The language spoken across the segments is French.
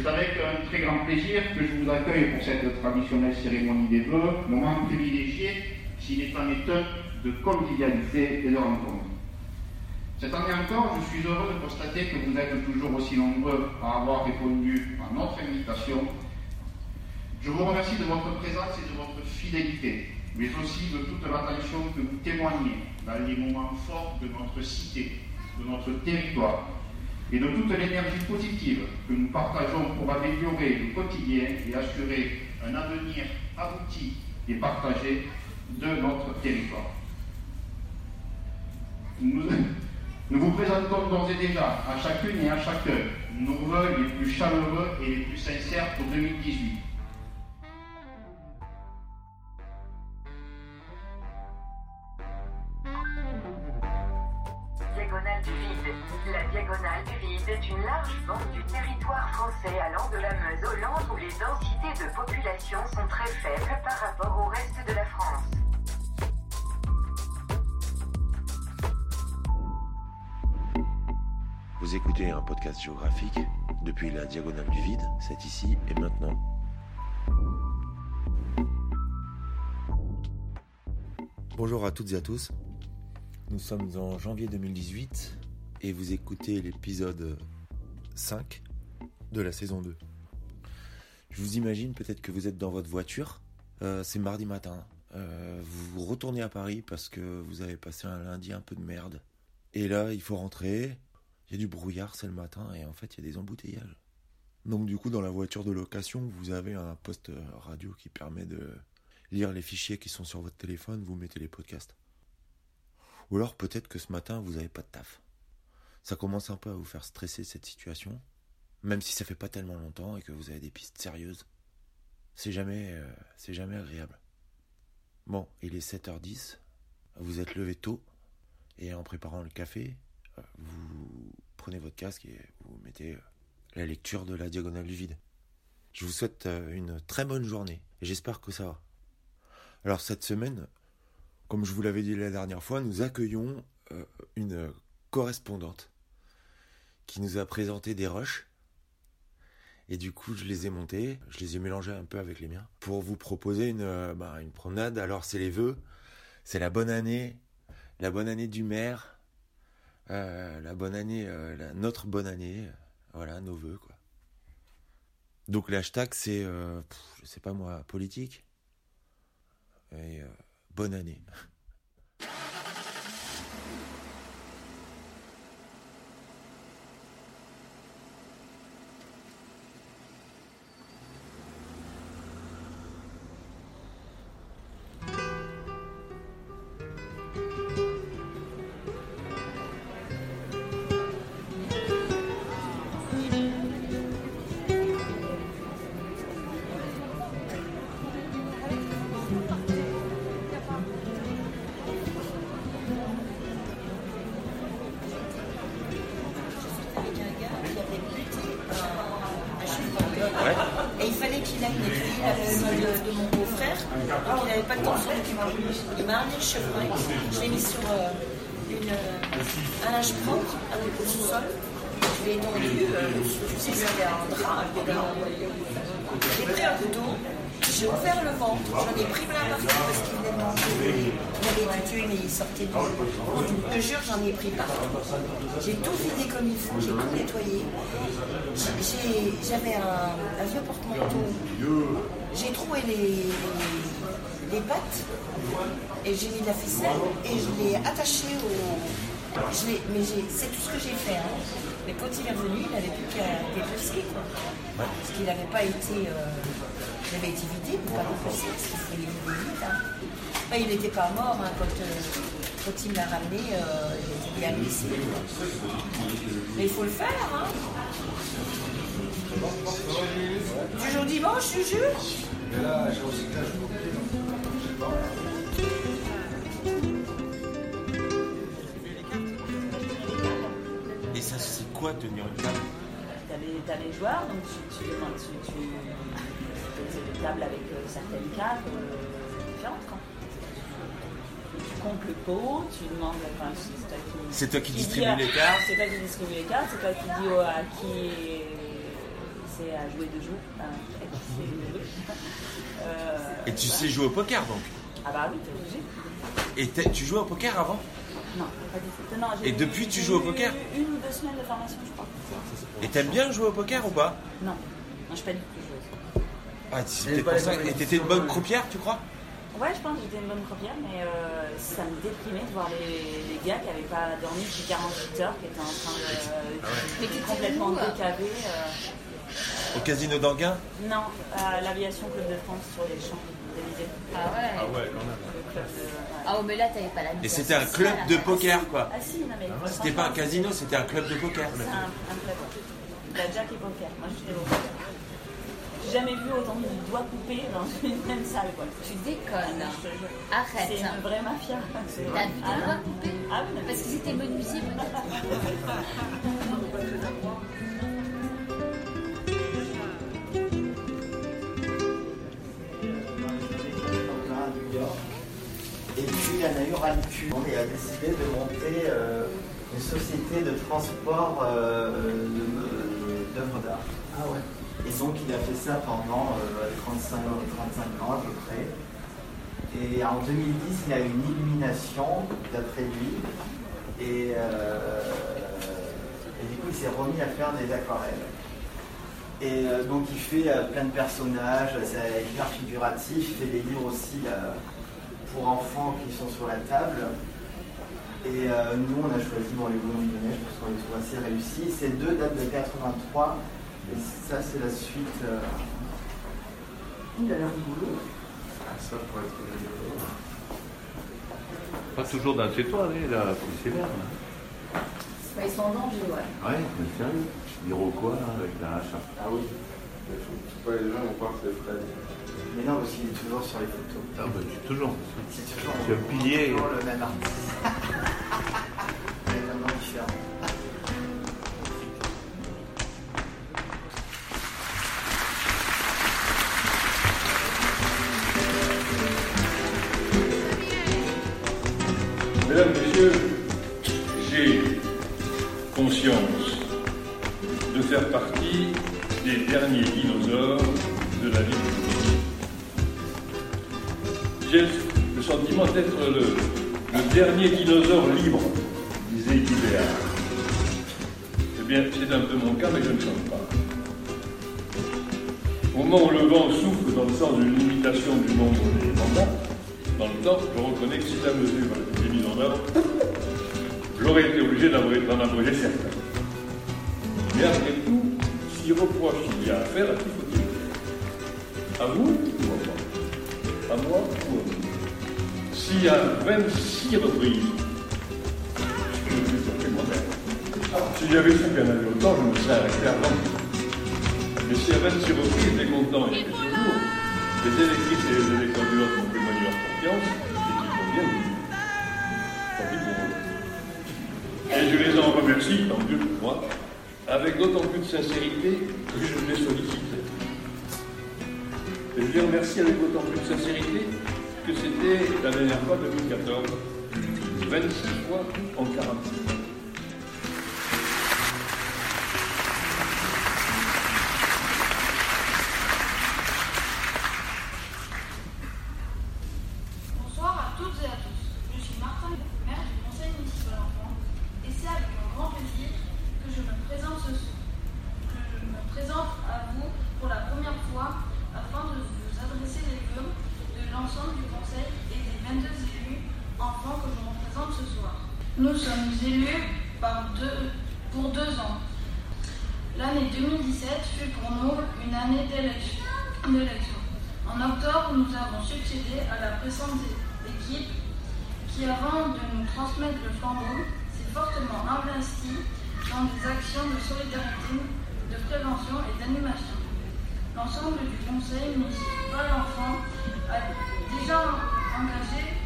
C'est avec un très grand plaisir que je vous accueille pour cette traditionnelle cérémonie des vœux, moment privilégié, s'il est en est de convivialité et de rencontre. Cette année encore, je suis heureux de constater que vous êtes toujours aussi nombreux à avoir répondu à notre invitation. Je vous remercie de votre présence et de votre fidélité, mais aussi de toute l'attention que vous témoignez dans les moments forts de notre cité, de notre territoire, et de toute l'énergie positive que nous partageons pour améliorer le quotidien et assurer un avenir abouti et partagé de notre territoire. Nous, vous présentons d'ores et déjà à chacune et à chacun nos voeux les plus chaleureux et les plus sincères pour 2018. Diagonale du vide, c'est ici et maintenant. Bonjour à toutes et à tous. Nous sommes en janvier 2018 et vous écoutez l'épisode 5 de la saison 2. Je vous imagine peut-être que vous êtes dans votre voiture. Euh, c'est mardi matin. Euh, vous retournez à Paris parce que vous avez passé un lundi un peu de merde. Et là, il faut rentrer. Il y a du brouillard, c'est le matin, et en fait, il y a des embouteillages. Donc, du coup, dans la voiture de location, vous avez un poste radio qui permet de lire les fichiers qui sont sur votre téléphone, vous mettez les podcasts. Ou alors, peut-être que ce matin, vous n'avez pas de taf. Ça commence un peu à vous faire stresser cette situation, même si ça fait pas tellement longtemps et que vous avez des pistes sérieuses. C'est jamais, euh, c'est jamais agréable. Bon, il est 7h10, vous êtes levé tôt, et en préparant le café, euh, vous prenez votre casque et vous mettez euh, la lecture de la diagonale du vide. Je vous souhaite euh, une très bonne journée et j'espère que ça va. Alors cette semaine, comme je vous l'avais dit la dernière fois, nous accueillons une correspondante qui nous a présenté des rushs. Et du coup, je les ai montés, je les ai mélangés un peu avec les miens pour vous proposer une, bah, une promenade. Alors c'est les vœux, c'est la bonne année, la bonne année du maire, euh, la bonne année, euh, notre bonne année, euh, voilà, nos voeux, quoi. Donc l'hashtag, c'est, euh, je sais pas moi, politique. Et bonne année. la de, mon beau-frère. Il n'avait pas de temps occuper. Il m'a amené le chevreuil. Je l'ai mis sur euh, une, euh, un linge propre avec le sous-sol. Je l'ai étendu. Euh, tu sais, j'avais un drap. J'ai pris un couteau. J'ai ouvert le ventre. J'en ai pris plein partout parce qu'il venait de manger. Il avait mais il sortait de Je te jure, j'en ai pris partout. J'ai tout vidé comme il faut. J'ai tout nettoyé. J'avais un, vieux porte-manteau. J'ai troué les, les, pattes et j'ai mis de la ficelle et je l'ai attaché au. Je mais c'est tout ce que j'ai fait. hein. Mais quand il est revenu, il n'avait plus qu'à dépulser. Quoi. Parce qu'il n'avait pas été. euh, il avait été vidé, mais pas dépulsé, parce qu'il vider vite. hein. Enfin, il n'était pas mort hein, quand, euh, quand il me l'a ramené, euh, il était bien blessé. Mais il faut le faire. Hein. Toujours dimanche, Juju? Et quoi tenir une table T'as les, les joueurs, donc tu, tu demandes, tu, tu, c'est des tables avec euh, certaines cartes euh, différentes. Tu comptes le pot, tu demandes, enfin, c'est toi qui. C'est toi qui dis distribue les cartes C'est toi qui distribue les cartes, c'est toi qui dis oh, à qui commencé à jouer de jeu. Enfin, c'est jouer. Euh, Et tu voilà. sais jouer au poker donc Ah bah oui, t'es obligé. Et tu jouais au poker avant? Non, pas du tout. Non, Et depuis, eu- tu joues au eu poker Une ou deux semaines de formation, je crois. Et t'aimes bien jouer au poker ou pas? Non, non, je suis pas du tout joueuse. Ah, c'est peut-être pour ça. Et t'étais une bonne croupière, tu crois? Ouais, je pense que j'étais une bonne croupière, mais euh, ça me déprimait de voir les, les gars qui n'avaient pas dormi depuis 48 heures, qui étaient en train de. Étaient t'étais complètement euh décavés. euh, Au casino d'Anguin? Non, à l'aviation Club de France sur les champs. Ah ouais. Ah ouais, quand même. Ouais. Ah, oh, mais là, t'avais pas la Et c'était un club de là. poker quoi. Ah si, non mais. C'était pas un casino, c'était un club de poker. C'est un, un club. La Jack et poker. Moi, j'étais au poker. J'ai jamais vu autant de doigts coupés dans une même salle, quoi. Tu déconnes. Je. Arrête. C'est une vraie mafia. T'as vu Ah, des doigts coupés Ah oui, Parce qu'ils étaient menuisiers, peut-être. Et il y en a décidé de monter euh, une société de transport euh, de- d'œuvres d'art. Ah ouais. Et donc il a fait ça pendant euh, 35, ans- 35 ans à peu près. Et en 2010, il a eu une illumination, d'après lui. Et, euh, et du coup, il s'est remis à faire des aquarelles. Et euh, donc il fait euh, plein de personnages, c'est hyper figuratif, il fait des livres aussi euh, pour enfants qui sont sur la table. Et euh, nous on a choisi bon, les bonhommes de neige parce qu'on les trouve assez réussis. Ces deux datent de 83 et ça c'est la suite. euh, Il a l'air rigolo. Ah, ça pourrait être rigolo. Pas toujours dans chez toi, mais là, c'est là. Bah, ils sont en danger, ouais. Ouais, mais sérieux. Iroquois, là, avec la hache? Ah oui. Pas, les gens vont croire que c'est Fred. Mais non, parce qu'il est toujours sur les photos. Ah, bah, tu toujours. C'est toujours, C'est un pilier. toujours le même artiste. Mais vraiment différent. Mesdames, Messieurs, j'ai conscience de faire partie des derniers dinosaures de la vie. J'ai le sentiment d'être le, dernier dinosaure libre, disait Ibéard. Eh bien, c'est un peu mon cas, mais je ne chante pas. Au moment où le vent souffle dans le sens d'une limitation du nombre des mandats, dans le temps, je reconnais que si la mesure était mise en œuvre, j'aurais été obligé d'en abroger certains. Mais après tout, si reproche il y a à faire, à qui faut-il À vous ou à moi À moi ou à y a 26 reprises, je me suis surpris moi-même. Si j'avais su qu'il y en avait autant, je me serais arrêté avant. Mais si à 26 reprises, les contents étaient toujours, les électrices et les électeurs du Lot m'ont témoigné confiance, et qu'ils ont bien. Et je les en remercie, tant mieux pour moi, avec d'autant plus de sincérité que je les sollicite. Et je les remercie avec d'autant plus de sincérité que c'était la dernière fois 2014, 26 fois en 46 ans. Bonsoir à toutes et à tous. Je suis Martin, maire du Conseil municipal enfant, et c'est avec un grand plaisir que je me présente ce soir. Que je me présente à vous pour la première fois afin de vous adresser les vœux de l'ensemble du Conseil et des 22 élus enfants que je représente ce soir. Nous sommes élus pour deux ans. L'année 2017 fut pour nous une année d'élection. d'élection. En octobre, nous avons succédé à la précédente équipe qui, avant de nous transmettre le flambeau, s'est fortement investie dans des actions de solidarité, de prévention et d'animation. L'ensemble du conseil municipal enfant a déjà engagé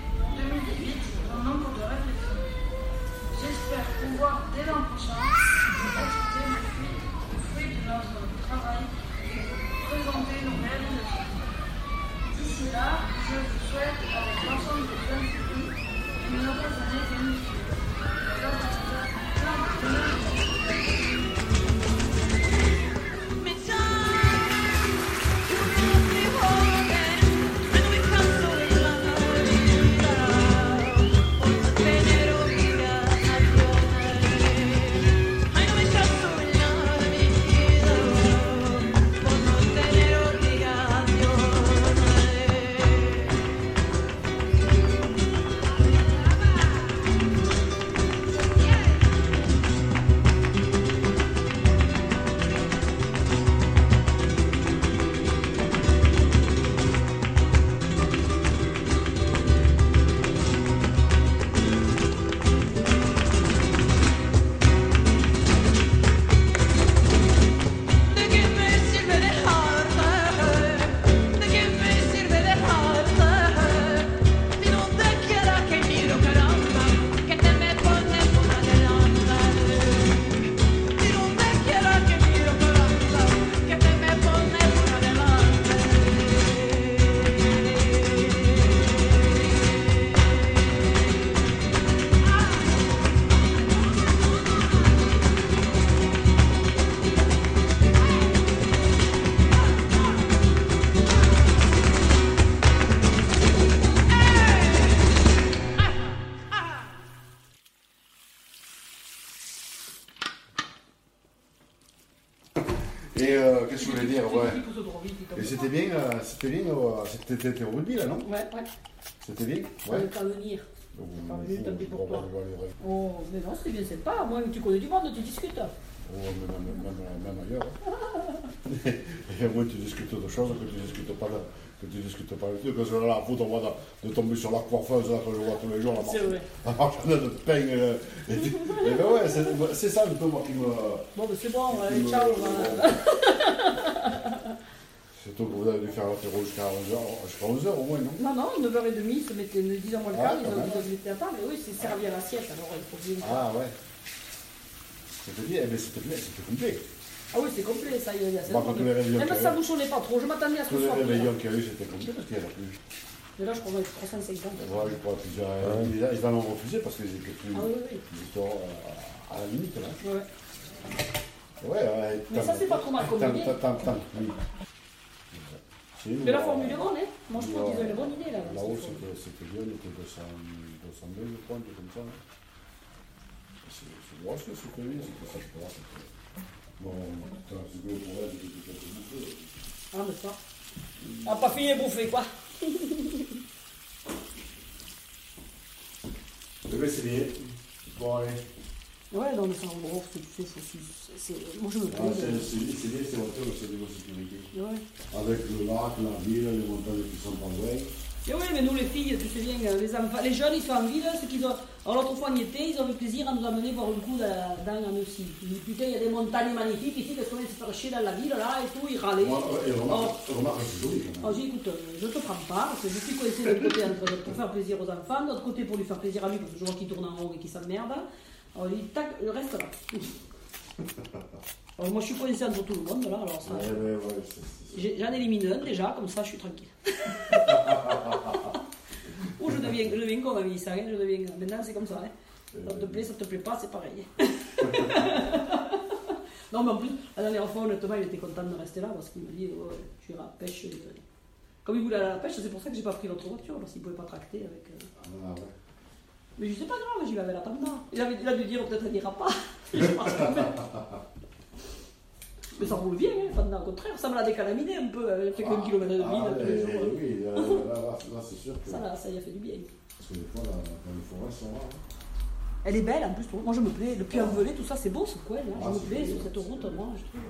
Agora, ele não puxar. C'était au rugby là, non Ouais, ouais. C'était bien Ouais. pas venir. Donc, pour toi. vous- vous- vous- Oh, mais non, c'était bien sympa. Moi, tu connais du monde, tu discutes. Oh, même, même- même- même ailleurs. hein. Et moi, tu discutes de choses que tu discutes pas, que tu discutes pas avec eux. Parce que là, la faute, on de, de tomber sur la coiffeuse là, que je vois tous les jours. La C'est marchandise de pain. euh, et, et ben ouais, c'est c'est ça un peu moi qui me. Bon, ben c'est bon, allez, me- ciao. Voilà. Surtout que vous avez dû faire l'apéro jusqu'à 11h, jusqu'à 11h au moins, non Non, non, 9h30, ils se mettaient, 10h moins le Ah, quart, ils ont- mettaient à table. Oui, c'est servi à l'assiette, alors il faut bien. Ah ouais. C'était bien, mais c'était bien, c'était complet. Ah oui, c'est complet, ça, il y a Bah, tous les réveillons Même ça bouchonnait pas trop, je m'attendais à ce Tous que ce les soit pire. réveillons qu'il y a eu, c'était complet parce qu'il y en a plus. Mais là, je crois que 350. Ouais, je crois ils, ils en ont refusé parce qu'ils étaient plus. Ah oui, oui. Ils étaient euh, à la limite là. Ouais. Ouais, ouais. Mais ça, c'est pas trop mal combiné. C'est Mais la formule est bonne, hein Moi, je trouve qu'ils ont une bonne idée, là. Là-haut, c'est c'était bien, on était 200, 202, je crois, un truc comme ça. hein. C'est c'est ce que bien, ça, je crois. c'était- Bon, putain, c'est gros pour elle, chose. Ah, mais ça. Ah, pas fini de bouffer, quoi. Ben, c'est bien. Bon, allez. Ouais, non, mais ça, en gros, ce que tu fais, c'est Moi, je me Ah, plais. c'est c'est bien, c'est c'est c'est niveau sécurité. Ouais. Avec le lac, la ville, les montagnes qui sont pas loin. Et oui, mais nous, les filles, tu sais bien, euh, les, enfants, les jeunes, ils sont en ville, ceux qui doivent... Alors, l'autre fois, on y était, ils avaient plaisir à nous amener voir le coup dans en aussi. Ils disaient, putain, il y a des montagnes magnifiques ici, qu'est-ce qu'on vient de se faire chier dans la ville, là, et tout, ils râlaient. Ouais, et Oh. remarque, remarque, c'est joli quand même. J'ai dit, écoute, euh, je te prends pas, parce que je suis coincée d'un côté entre, pour faire plaisir aux enfants, de l'autre côté pour lui faire plaisir à lui, parce que je vois qu'il tourne en rond et qu'il s'emmerde. Alors, il dit, tac, reste là. Alors, moi, je suis coincée entre tout le monde, là, alors ça... Ouais, ouais, ouais, c'est- J'en élimine un déjà, comme ça je suis tranquille. Ou je deviens, je deviens ami, ça, hein, je deviens. Maintenant c'est comme ça. Hein. Ça te plaît, ça te plaît pas, c'est pareil. non, mais en plus, la dernière fois, honnêtement, il était content de rester là parce qu'il m'a dit ouais, tu iras à la pêche. euh. Comme il voulait aller à la pêche, c'est pour ça que j'ai pas pris l'autre voiture, parce qu'il pouvait pas tracter avec. euh. Ah, ouais. Mais je sais pas grave, j'y vais avec la panda. Il, avait, il a dû dire peut-être elle n'ira pas. Mais ça roule bien, hein, panda, au contraire, ça me l'a décalaminé un peu, elle fait qu'un Ah, kilomètre et demi ah, tous les jours. hein. Oui, là, là, c'est sûr que. Ça, là, ça y a fait du bien. Parce que des fois, dans les forêts, sont là. hein. Elle est belle en plus, moi je me plais, le Puy-en-Velay, tout ça c'est beau ce coin, là? je Ah, me plais sur cette route, moi je trouve.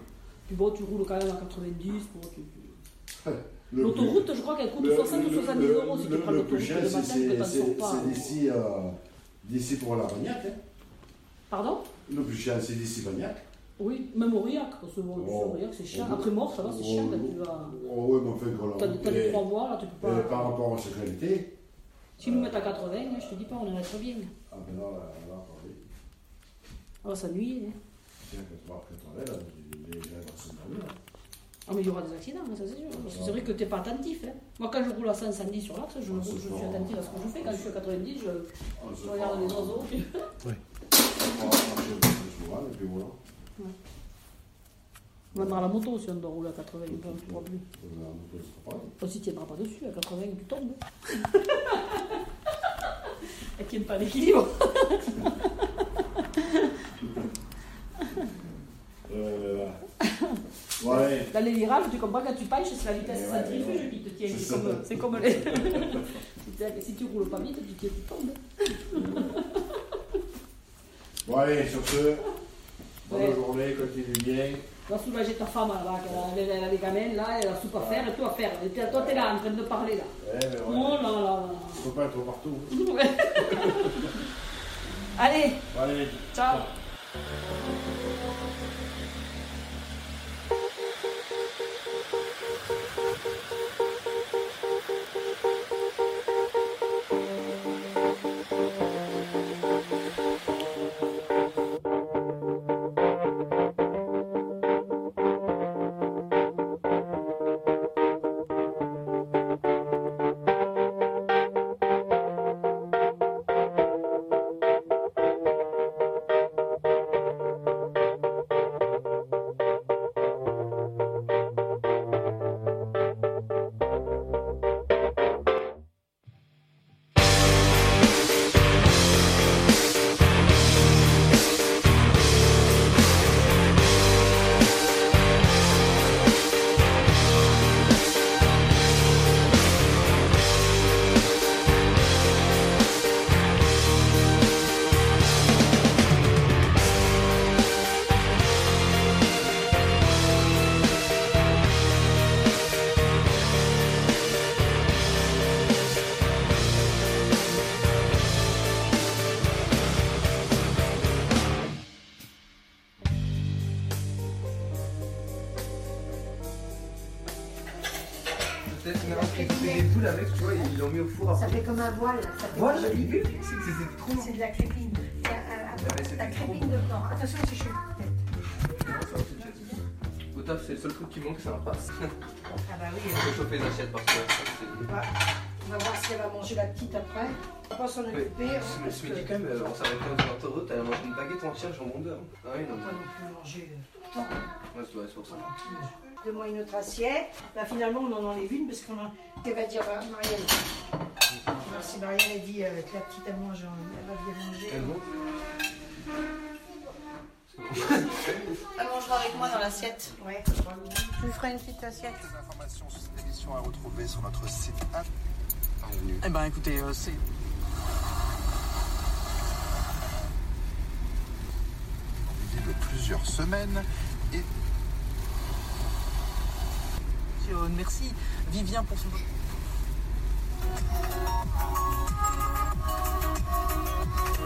Puis bon, tu roules quand même à 90, bon, tu- L'autoroute, je crois qu'elle coûte le- 60 ou le- 70 le- euros si tu le- prends l'autoroute le c'est- matin, que c'est t'en c'est- sors pas. c'est d'ici euh, d'ici pour la Bagnac. Hein. Pardon? Le plus cher, c'est d'ici Bagnac. Oui, même Aurillac, parce que bon, Oh. Aurillac c'est cher. Oh. Après mort, ça va, c'est cher quand tu vas. Oh, oui, mais enfin, que T'as là, t'as des trois voies, là, tu peux pas. par rapport à sa qualité, Si nous mettons à 80, hein, je te dis pas, on irait très bien. ah ben là, là, là, oui. On va s'ennuyer. hein. Tiens, que tu vas après toi, là, les gens sont pas bien. Ah, mais il y aura des accidents, ça c'est sûr. Parce que c'est vrai que tu n'es pas attentif. Hein. Moi, quand je roule à 110 sur l'axe, je, Ah, je suis attentif à ce que je fais. Quand je suis à 90, je, Ah, je regarde les oiseaux. puis- On va marcher plus souvent, et puis voilà. Même à la moto, si on doit rouler à 80, on ne pourra plus. Toi, si tu tiendras pas dessus, à 80, tu tombes. Elle tient pas l'équilibre. Euh, ouais. Dans les virages, tu comprends, quand tu pailles, c'est la vitesse ouais, centrifuge ouais. qui te tient. C'est comme, c'est comme les. si, tu, tu roules pas vite, tu tiens, tu tombes. Bon, allez, sur ce, bonne journée, continue bien. Va soulager ta femme là-bas, qu'elle a- elle a des gamins là, elle a soupe à faire et tout à faire. Et toi, t'es là en train de parler là. Ouais, mais ouais. Oh là là là. Il faut pas être partout. Allez, Allez, ciao. Mis au four Ça après. fait comme un voile. Ça fait Voilà, j'ai vu, c'est c'est C'est de la crépine. C'est un- un- La crépine de porc. Attention, c'est chaud. Au taf, c'est le seul truc qui manque, c'est un passe. Ah bah oui. Il faut chauffer les assiettes parce que ça, c'est. On va, on voir si elle va manger la petite après. On va pas s'en occuper. hein, Ce, midi, quand même, euh, on s'arrête 15 heures heureux, t'as mangé une baguette entière, jambon beurre. Ah oui, non. On va pas non plus manger euh, tout le temps. Ouais, ça doit être pour ça. Donne-moi une autre assiette. Là, finalement, on en enlève une parce qu'on a. Elle va dire à Marielle? Alors, si Marielle a dit euh, que la petite elle mange, elle va bien manger. Elle mange Elle mangera avec moi dans l'assiette. Ouais. Je lui ferai une petite assiette. Les informations sur cette émission à retrouver sur notre site internet. Eh ben écoutez, euh, c'est. visible plusieurs semaines et Merci Vivien pour son.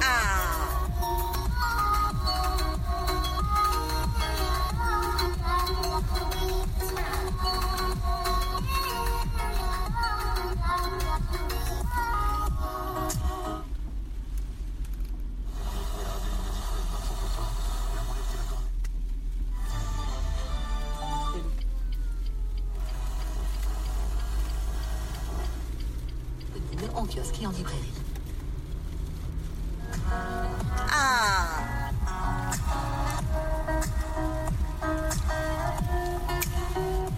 en kiosque et en librairie. Ah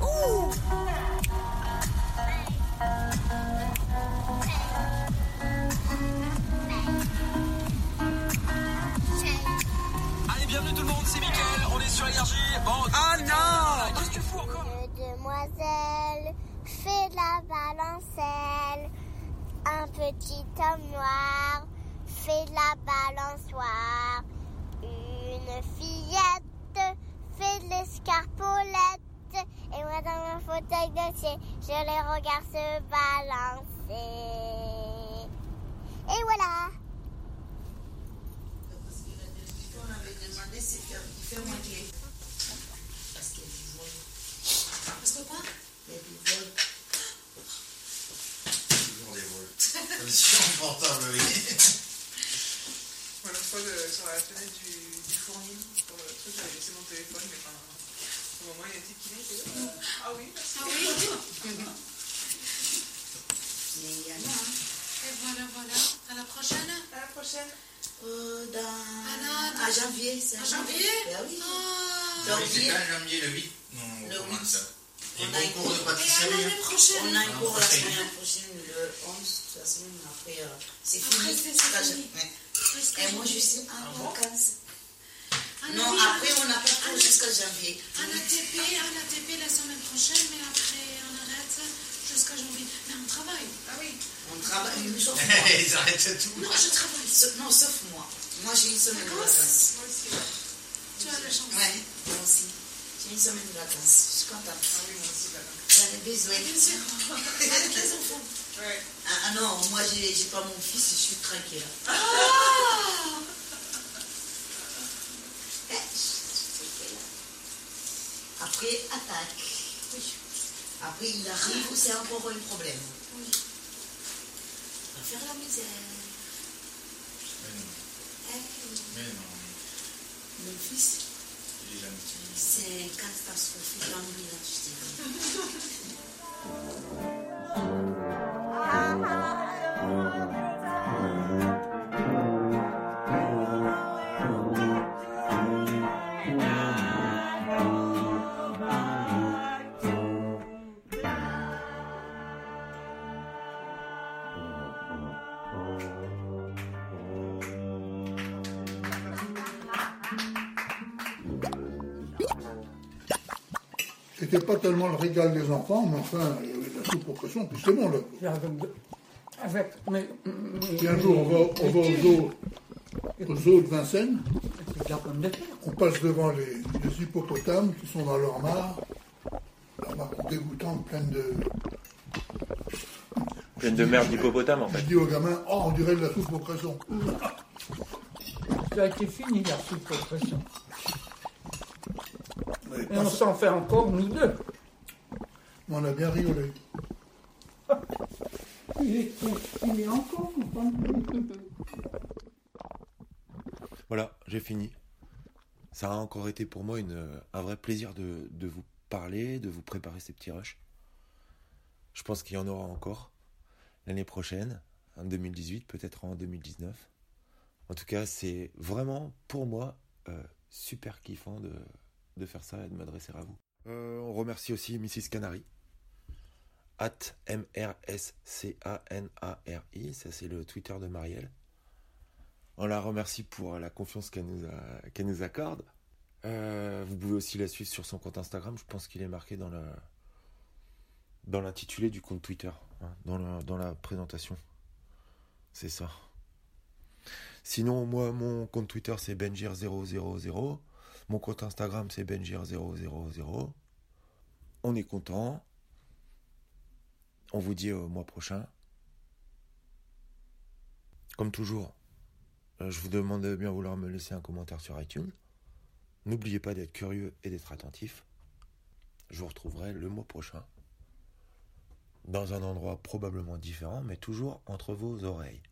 Ouh Allez, bienvenue tout le monde, c'est Mickaël, on est sur Énergie. Bon, Oh non Qu'est-ce que tu fous encore? Demoiselle fait la balancelle. Un petit homme noir fait la balançoire. Une fillette fait l'escarpolette. Et moi dans mon fauteuil de chez, je les regarde se balancer. Et voilà. On avait demandé c'est faire. Parce qu'il y a du vol. Parce que quoi? Il y a du vol. Toujours vols. Sur mon portable, oui. Moi, l'autre fois, de- sur la fenêtre du, du fournil, sur le truc, j'avais laissé mon téléphone, mais enfin, au moment, il y a type qui dit Ah oui, merci. Ah oui Mais il y en a. hein. Et voilà, voilà. À la prochaine À la prochaine. Euh, dans... Anna, À janvier, c'est À janvier Ben oui. Ah. Oui, c'est quand janvier le 8 Non, on Le commence ça. On a une bon cours de pâtisserie. Et l'année prochaine. On a une Ah, cours la semaine prochaine, le 11, la semaine après. euh, c'est Après, fini. Et moi, je suis en vacances. Ah, Non, après, on n'a pas cours Anna- jusqu'à janvier. Un ATP, un ATP la semaine prochaine, mais après, on arrête jusqu'à janvier. Mais on travaille. Ah oui. On travaille, mais sauf moi. Ils arrêtent tout. Non, je travaille. Non, sauf moi. Moi, j'ai une semaine de vacances. Moi aussi. Tu as la chance. Ouais, moi aussi. J'ai une semaine de vacances. Contente. Ah oui, moi aussi. J'en ai besoin. Bien sûr. Avec les enfants. Ouais. Ah, ah non, moi, j'ai j'ai pas mon fils, je suis tranquille. Ah Eh, Après, attaque. Oui. Après, il arrive, c'est encore un problème. Oui. On va faire la misère. Eh, Mais non, Mon fils. C'est une catastrophe. J'ai envie C'était pas tellement le régal des enfants, mais enfin, il y avait de la soupe aux poissons, puis c'est bon, là. Avec, mais, Puis un jour, on va, on va au zoo, au zoo de Vincennes. On passe devant les, les hippopotames qui sont dans leur mare. Leur mare dégoûtante, pleine de. Pleine de merde d'hippopotame en Je fait. dis aux gamins, oh, on dirait de la soupe aux poissons. Ça a été fini la soupe aux pression. Et on s'en fait encore, nous deux. On a bien rigolé. Il est, il est encore. Voilà, j'ai fini. Ça a encore été pour moi une, un vrai plaisir de, de vous parler, de vous préparer ces petits rushs. Je pense qu'il y en aura encore l'année prochaine, en 2018, peut-être en 2019. En tout cas, c'est vraiment pour moi euh, super kiffant de, de faire ça et de m'adresser à vous. Euh, on remercie aussi Mrs. Canary. At M-R-S-C-A-N-A-R-I. Ça, c'est le Twitter de Marielle. On la remercie pour la confiance qu'elle nous, nous accorde. Euh, vous pouvez aussi la suivre sur son compte Instagram. Je pense qu'il est marqué dans dans l'intitulé du compte Twitter, hein, dans, dans la présentation. C'est ça. Sinon, moi, mon compte Twitter, c'est Benjir000. Mon compte Instagram, c'est Benjir000. On est content. On vous dit au mois prochain. Comme toujours, euh, je vous demande de bien vouloir me laisser un commentaire sur iTunes. N'oubliez pas d'être curieux et d'être attentif. Je vous retrouverai le mois prochain dans un endroit probablement différent, mais toujours entre vos oreilles.